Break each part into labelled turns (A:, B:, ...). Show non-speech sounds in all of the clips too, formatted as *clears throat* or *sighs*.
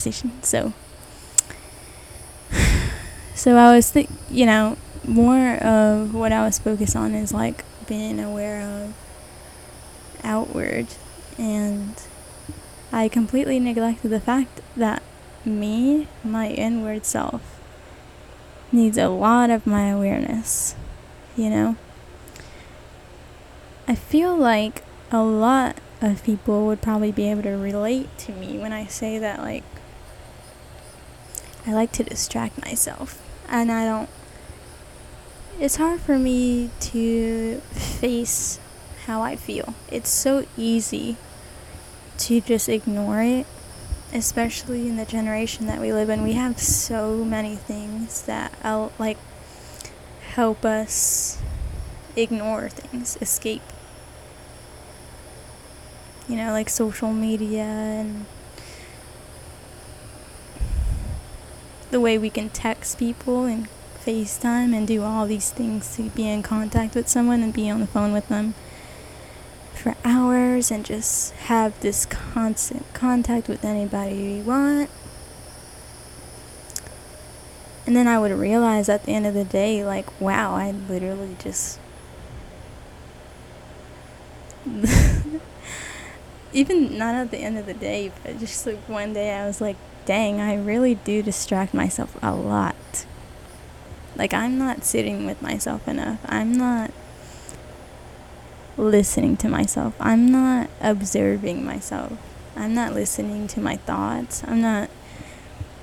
A: So, *sighs* so I was, th- you know, more of what I was focused on is like being aware of outward, and I completely neglected the fact that me, my inward self, needs a lot of my awareness, you know? I feel like a lot of people would probably be able to relate to me when I say that, like, I like to distract myself. And I don't. It's hard for me to face how I feel. It's so easy to just ignore it, especially in the generation that we live in. We have so many things that, uh, like, help us ignore things, escape you know, like social media and the way we can text people and FaceTime and do all these things to be in contact with someone and be on the phone with them for hours and just have this constant contact with anybody we want. And then I would realize at the end of the day, like, wow, I literally just even not at the end of the day, but just like one day I was like, dang, I really do distract myself a lot. Like, I'm not sitting with myself enough. I'm not listening to myself. I'm not observing myself. I'm not listening to my thoughts. I'm not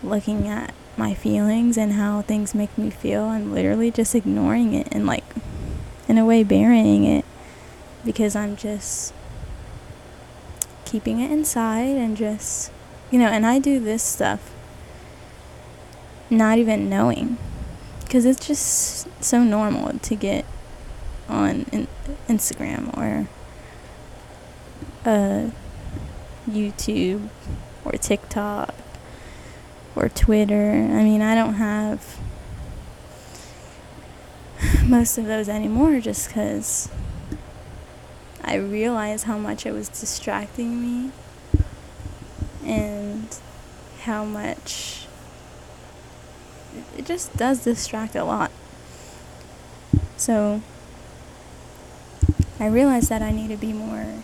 A: looking at my feelings and how things make me feel. I'm literally just ignoring it and, like, in a way, burying it because I'm just keeping it inside and just, you know, and I do this stuff not even knowing because it's just so normal to get on in Instagram or uh, YouTube or TikTok or Twitter. I mean, I don't have most of those anymore just because I realized how much it was distracting me and how much it just does distract a lot. So I realized that I need to be more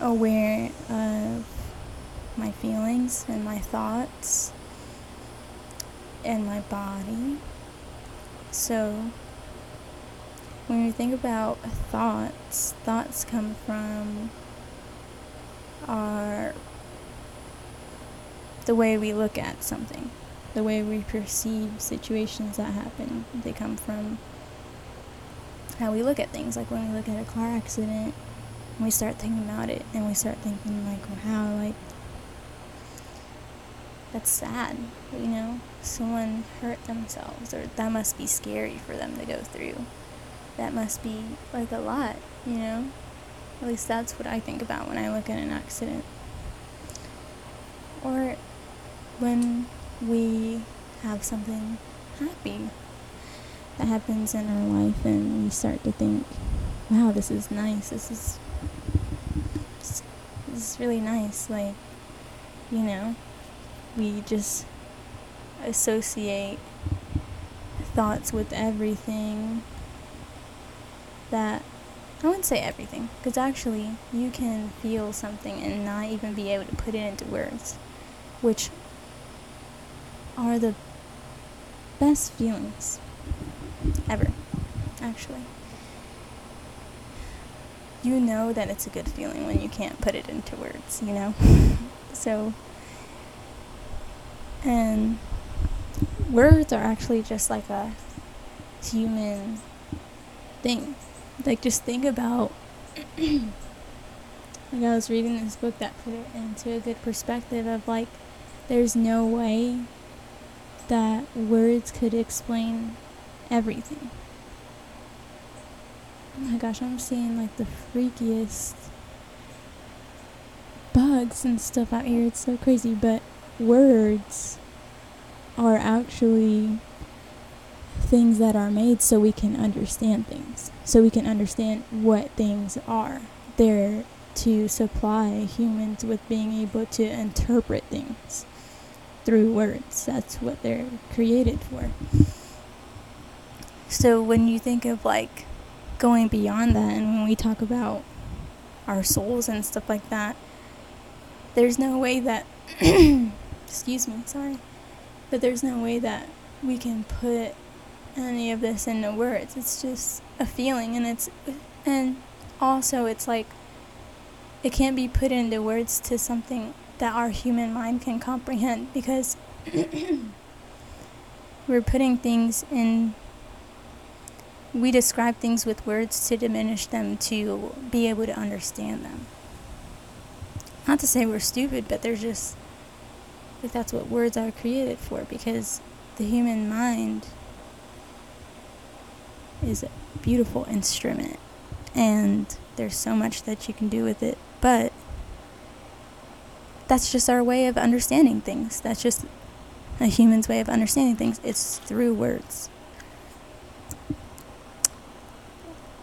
A: aware of my feelings and my thoughts and my body. So when we think about thoughts, thoughts come from our the way we look at something, the way we perceive situations that happen. They come from how we look at things. Like when we look at a car accident, we start thinking about it and we start thinking like, wow, like that's sad, you know? Someone hurt themselves or that must be scary for them to go through that must be like a lot, you know? At least that's what I think about when I look at an accident. Or when we have something happy that happens in our life and we start to think, wow, this is nice. This is this is really nice. Like, you know, we just associate thoughts with everything that I wouldn't say everything, because actually you can feel something and not even be able to put it into words, which are the best feelings ever, actually. You know that it's a good feeling when you can't put it into words, you know? *laughs* so, and words are actually just like a human thing like just think about *clears throat* like I was reading this book that put it into a good perspective of like there's no way that words could explain everything. Oh my gosh, I'm seeing like the freakiest bugs and stuff out here. It's so crazy, but words are actually things that are made so we can understand things, so we can understand what things are. They're to supply humans with being able to interpret things through words. That's what they're created for. So when you think of like going beyond that and when we talk about our souls and stuff like that, there's no way that *coughs* excuse me, sorry. But there's no way that we can put any of this into words. It's just a feeling and it's and also it's like it can't be put into words to something that our human mind can comprehend because *clears throat* we're putting things in we describe things with words to diminish them to be able to understand them not to say we're stupid but they're just like that's what words are created for because the human mind is a beautiful instrument and there's so much that you can do with it but that's just our way of understanding things. That's just a human's way of understanding things. It's through words.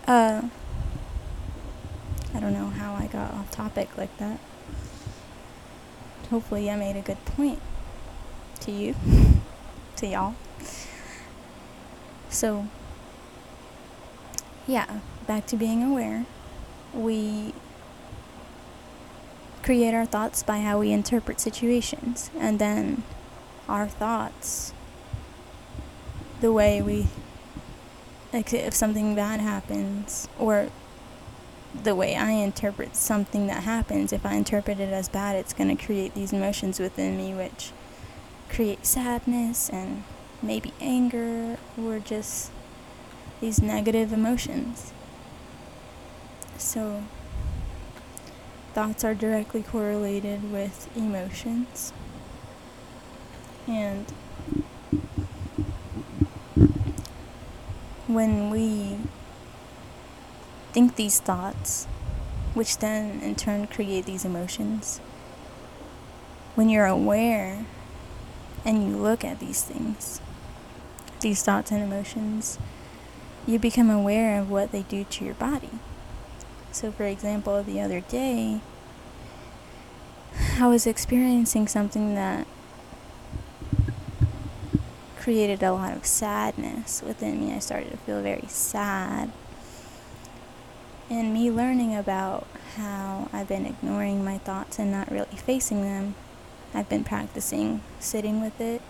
A: Uh, I don't know how I got off topic like that. Hopefully, I made a good point to you, *laughs* to y'all. So, yeah, back to being aware. We create our thoughts by how we interpret situations, and then our thoughts, the way we, like if something bad happens, or the way I interpret something that happens, if I interpret it as bad, it's going to create these emotions within me, which create sadness and maybe anger or just these negative emotions. So, thoughts are directly correlated with emotions. And when we think these thoughts, which then in turn create these emotions, when you're aware and you look at these things, these thoughts and emotions, you become aware of what they do to your body. So, for example, the other day, I was experiencing something that created a lot of sadness within me. I started to feel very sad. And me learning about how I've been ignoring my thoughts and not really facing them, I've been practicing sitting with it,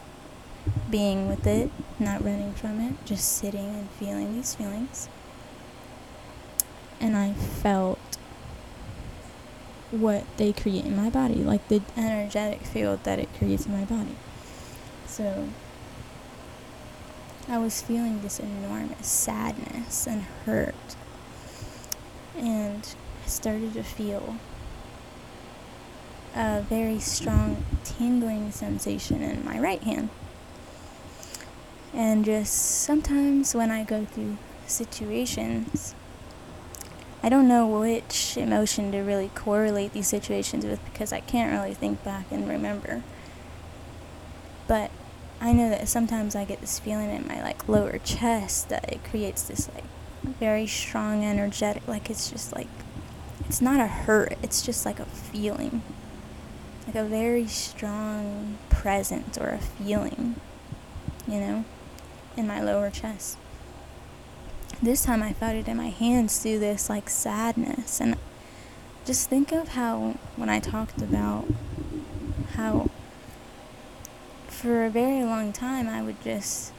A: being with it, not running from it, just sitting and feeling these feelings and I felt what they create in my body, like the energetic field that it creates in my body. So I was feeling this enormous sadness and hurt. And I started to feel a very strong tingling sensation in my right hand. And just sometimes when I go through situations, I don't know which emotion to really correlate these situations with because I can't really think back and remember. But I know that sometimes I get this feeling in my like lower chest that it creates this like very strong energetic like it's just like it's not a hurt, it's just like a feeling. Like a very strong presence or a feeling, you know, in my lower chest this time I felt it in my hands through this like sadness. And just think of how, when I talked about how for a very long time I would just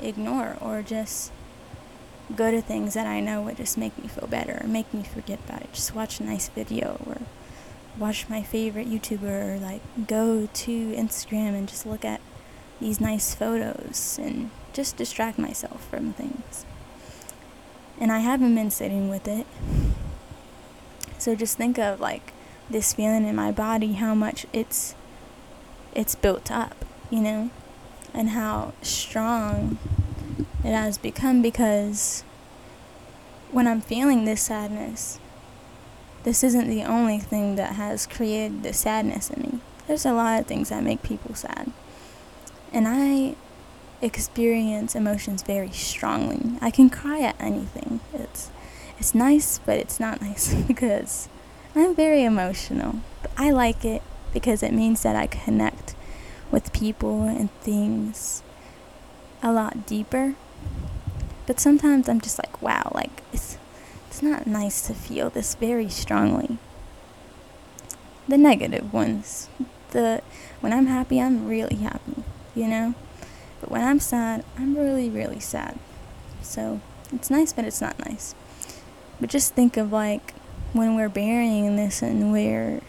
A: ignore or just go to things that I know would just make me feel better or make me forget about it. Just watch a nice video or watch my favorite YouTuber or like go to Instagram and just look at these nice photos and just distract myself from things and I haven't been sitting with it. So just think of like this feeling in my body, how much it's it's built up, you know, and how strong it has become because when I'm feeling this sadness, this isn't the only thing that has created the sadness in me. There's a lot of things that make people sad. And I experience emotions very strongly. I can cry at anything. It's it's nice, but it's not *laughs* nice because I'm very emotional. But I like it because it means that I connect with people and things a lot deeper. But sometimes I'm just like, wow, like it's it's not nice to feel this very strongly. The negative ones. The when I'm happy, I'm really happy, you know? But when I'm sad, I'm really really sad. So, it's nice, but it's not nice. But just think of like when we're burying this and we're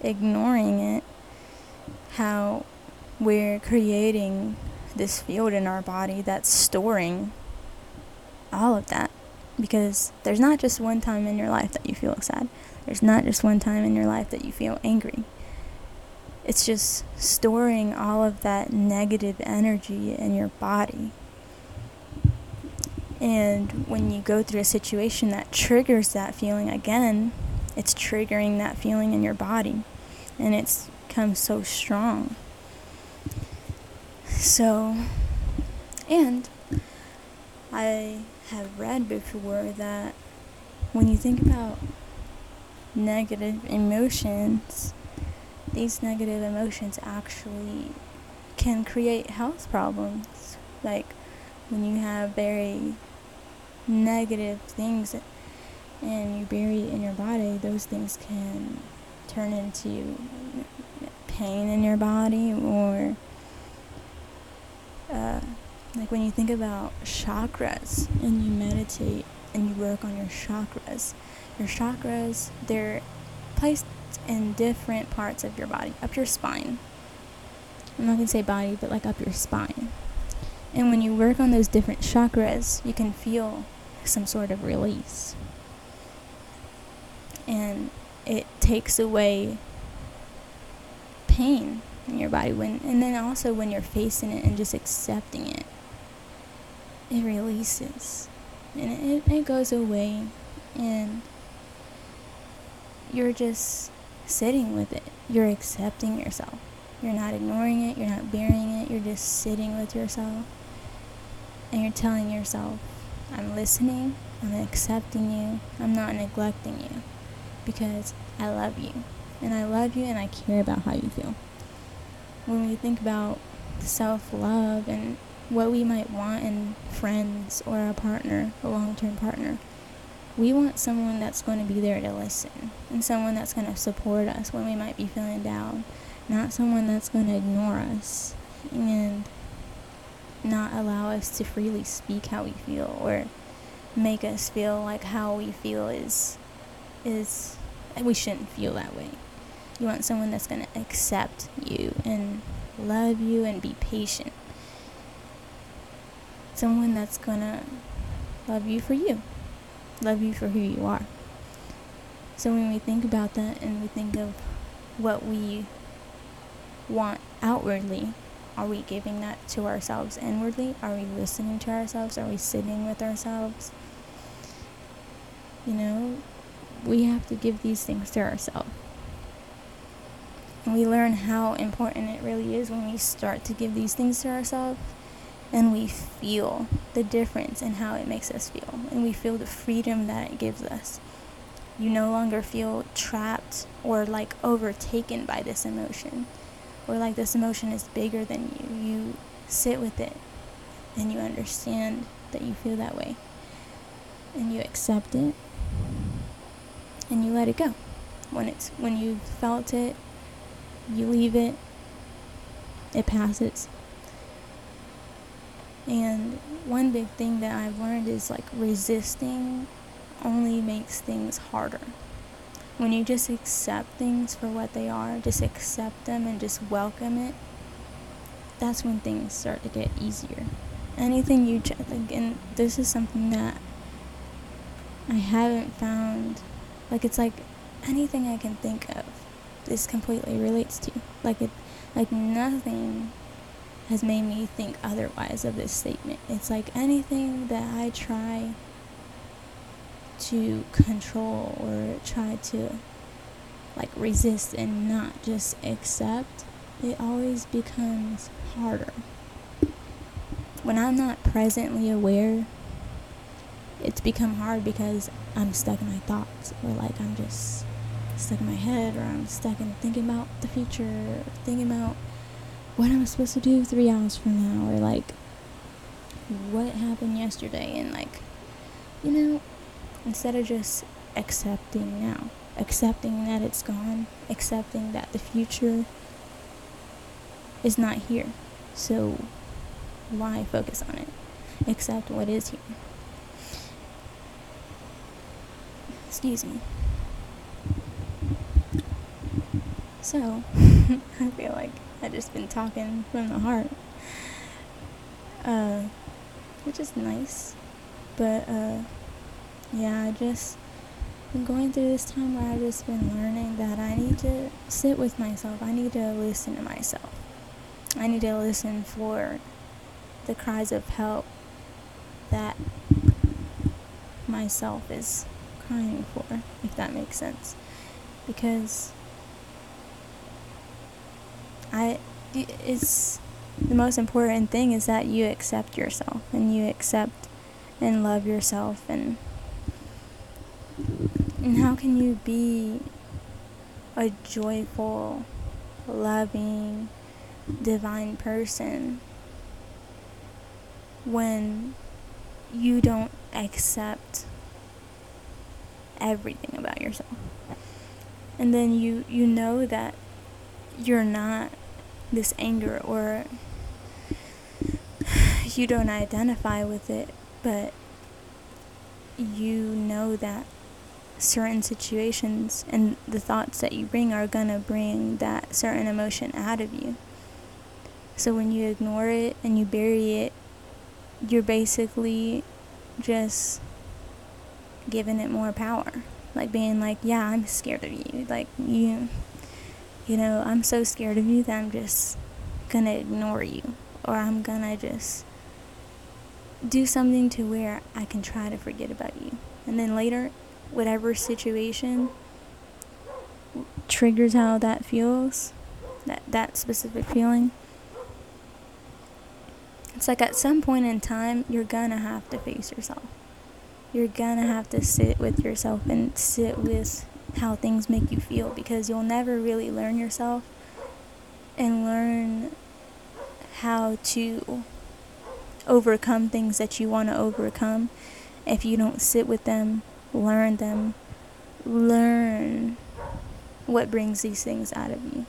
A: ignoring it, how we're creating this field in our body that's storing all of that. Because there's not just one time in your life that you feel sad, there's not just one time in your life that you feel angry. It's just storing all of that negative energy in your body. And when you go through a situation that triggers that feeling again, it's triggering that feeling in your body. And it's comes so strong. So, and I have read before that when you think about negative emotions, these negative emotions actually can create health problems. Like when you have very negative things and you bury it in your body, those things can turn into pain in your body or uh, like when you think about chakras and you meditate and you work on your chakras, your chakras, they're placed in different parts of your body, up your spine. I'm not going to say body, but like up your spine. And when you work on those different chakras, you can feel some sort of release. And it takes away pain in your body when and then also when you're facing it and just accepting it it releases and it, it goes away and you're just sitting with it. You're accepting yourself. You're not ignoring it. You're not burying it. You're just sitting with yourself. And you're telling yourself i'm listening. I'm accepting you. I'm not neglecting you because i love you. And i love you and i care about how you feel. When we think about self love and what we might want in friends or a partner, a long term partner, we want someone that's going to be there to listen and someone that's going to support us when we might be feeling down, not someone that's going to ignore us and not allow us to freely speak how we feel or make us feel like how we feel is is we shouldn't feel that way. You want someone that's going to accept you and love you and be patient. Someone that's going to love you for you, love you for who you are. So when we think about that and we think of what we want outwardly, are we giving that to ourselves inwardly? Are we listening to ourselves? Are we sitting with ourselves? You know, we have to give these things to ourselves. And we learn how important it really is when we start to give these things to ourselves and we feel the difference in how it makes us feel and we feel the freedom that it gives us. You no longer feel trapped or like overtaken by this emotion or like this emotion is bigger than you. You sit with it and you understand that you feel that way and you accept it and you let it go. When it's when you've felt it you leave it, it passes. And one big thing that I've learned is like resisting only makes things harder. When you just accept things for what they are, just accept them and just welcome it, that's when things start to get easier. Anything you, like, and this is something that I haven't found, like, it's like anything I can think of this completely relates to. Like it, like nothing has made me think otherwise of this statement. It's like anything that I try to control or try to like resist and not just accept, it always becomes harder. When I'm not presently aware, it's become hard because I'm stuck in my thoughts or like I'm just stuck in my head or I'm stuck in thinking about the future, thinking about what am I'm supposed to do three hours from now, or like what happened yesterday, and like, you know, instead of just accepting now, accepting that it's gone, accepting that the future is not here. So why focus on it? Accept what is here. Excuse me. So, *laughs* I feel like I've just been talking from the heart. Uh, which is nice. But, uh, yeah, I just been going through this time where I've just been learning that I need to sit with myself. I need to listen to myself. I need to listen for the cries of help that myself is crying for, if that makes sense. Because I it's the most important thing is that you accept yourself and you accept and love yourself and and how can you be a joyful, loving, divine person when you don't accept everything about yourself. And then you you know that you're not this anger or *sighs* you don't identify with it, but you know that certain situations and the thoughts that you bring are going to bring that certain emotion out of you. So when you ignore it and you bury it, you're basically just giving it more power. Like being like, yeah, I'm scared of you. Like you you know, I'm so scared of you that I'm just gonna ignore you or I'm gonna just do something to where I can try to forget about you. And then later, whatever situation triggers how that feels, that that specific feeling, it's like at some point in time, you're gonna have to face yourself. You're gonna have to sit with yourself and sit with how things make you feel because you'll never really learn yourself and learn how to overcome things that you want to overcome if you don't sit with them, learn them, learn what brings these things out of you.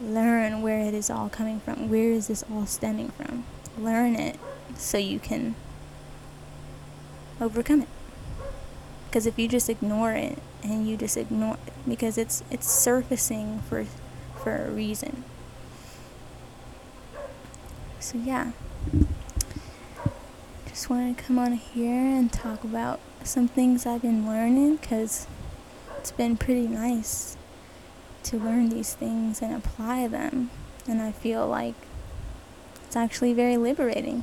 A: Learn where it is all coming from. Where is this all stemming from? Learn it so you can overcome it. Because if you just ignore it and you just ignore it, because it's it's surfacing for for a reason. So yeah. Just want to come on here and talk about some things I've been learning because it's been pretty nice to learn these things and apply them. And I feel like it's actually very liberating.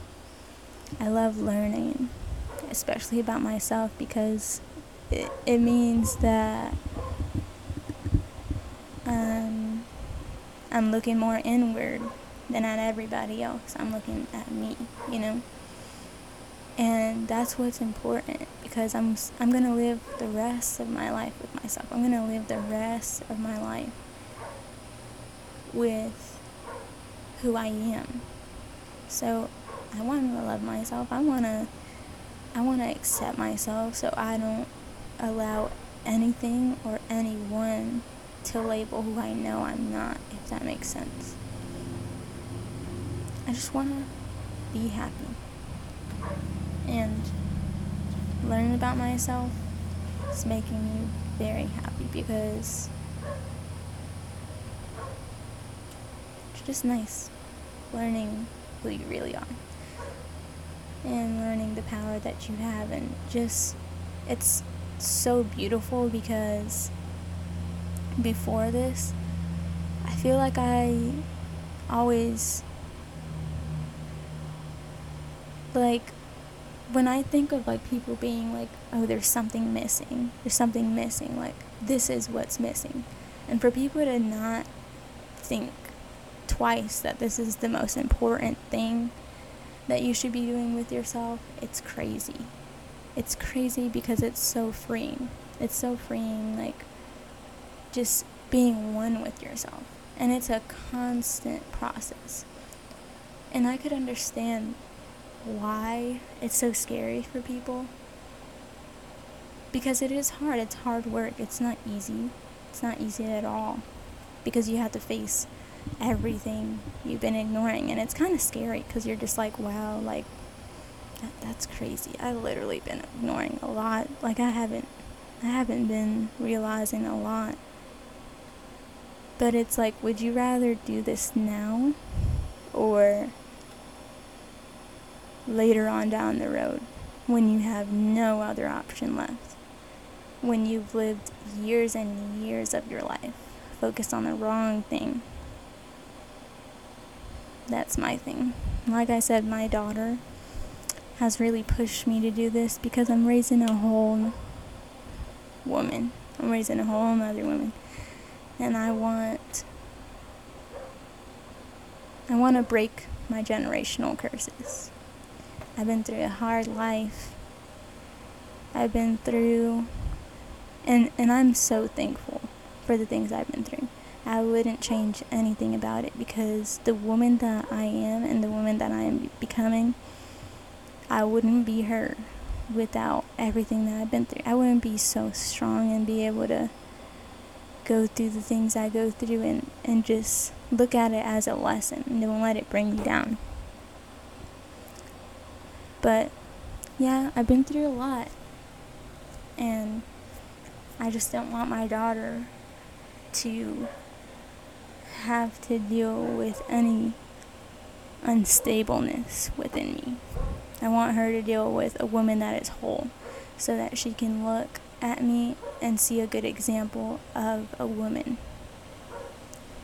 A: I love learning, especially about myself, because it, means that um, I'm looking more inward than at everybody else. I'm looking at me, you know? And that's what's important because I'm I'm going to live the rest of my life with myself. I'm going to live the rest of my life with who I am. So I want to love myself. I want to I want to accept myself so I don't allow anything or anyone to label who I know I'm not, if that makes sense. I just want to be happy. And learning about myself is making me very happy because it's just nice learning who you really are and learning the power that you have and just it's so beautiful because before this, I feel like I always like when I think of like people being like, oh, there's something missing, there's something missing, like this is what's missing. And for people to not think twice that this is the most important thing that you should be doing with yourself, it's crazy it's crazy because it's so freeing. It's so freeing, like just being one with yourself. And it's a constant process. And I could understand why it's so scary for people. Because it is hard. It's hard work. It's not easy. It's not easy at all. Because you have to face everything you've been ignoring. And it's kind of scary because you're just like, wow, like, that, that's crazy. I've literally been ignoring a lot. Like, I haven't. I haven't been realizing a lot but it's like, would you rather do this now or later on down the road when you have no other option left? When you've lived years and years of your life focused on the wrong thing. That's my thing. Like I said, my daughter has really pushed me to do this because I'm raising a whole woman. I'm raising a whole other woman and I want I want to break my generational curses. I've been through a hard life. I've been through and and I'm so thankful for the things I've been through. I wouldn't change anything about it because the woman that I am and the woman that I am becoming, I wouldn't be her without everything that I've been through. I wouldn't be so strong and be able to go through the things I go through and, and just look at it as a lesson and don't let it bring me down. But yeah, I've been through a lot. And I just don't want my daughter to have to deal with any unstableness within me. I want her to deal with a woman that is whole so that she can look at me and see a good example of a woman.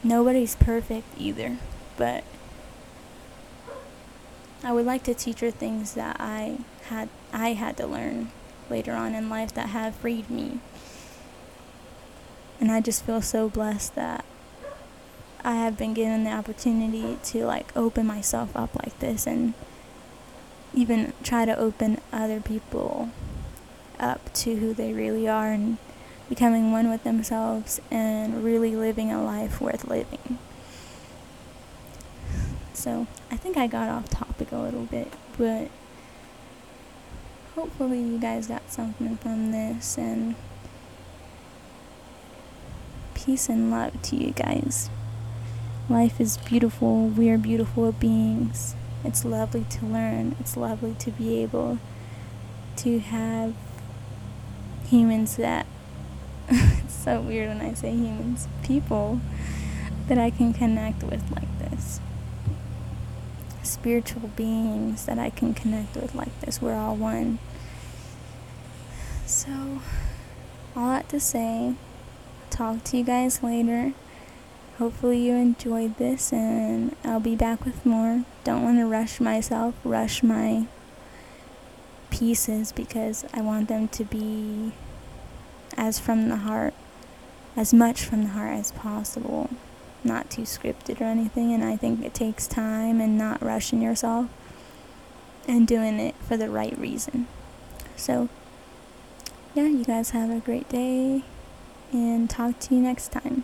A: Nobody's perfect either, but I would like to teach her things that I had I had to learn later on in life that have freed me. And I just feel so blessed that I have been given the opportunity to like open myself up like this and even try to open other people up to who they really are and becoming one with themselves and really living a life worth living. So, I think I got off topic a little bit, but hopefully you guys got something from this and peace and love to you guys. Life is beautiful. We are beautiful beings. It's lovely to learn. It's lovely to be able to have humans that *laughs* it's so weird when I say humans, people that I can connect with like this. Spiritual beings that I can connect with like this. We're all one. So, all that to say, talk to you guys later. Hopefully, you enjoyed this, and I'll be back with more. Don't want to rush myself, rush my pieces because I want them to be as from the heart, as much from the heart as possible, not too scripted or anything. And I think it takes time and not rushing yourself and doing it for the right reason. So, yeah, you guys have a great day and talk to you next time.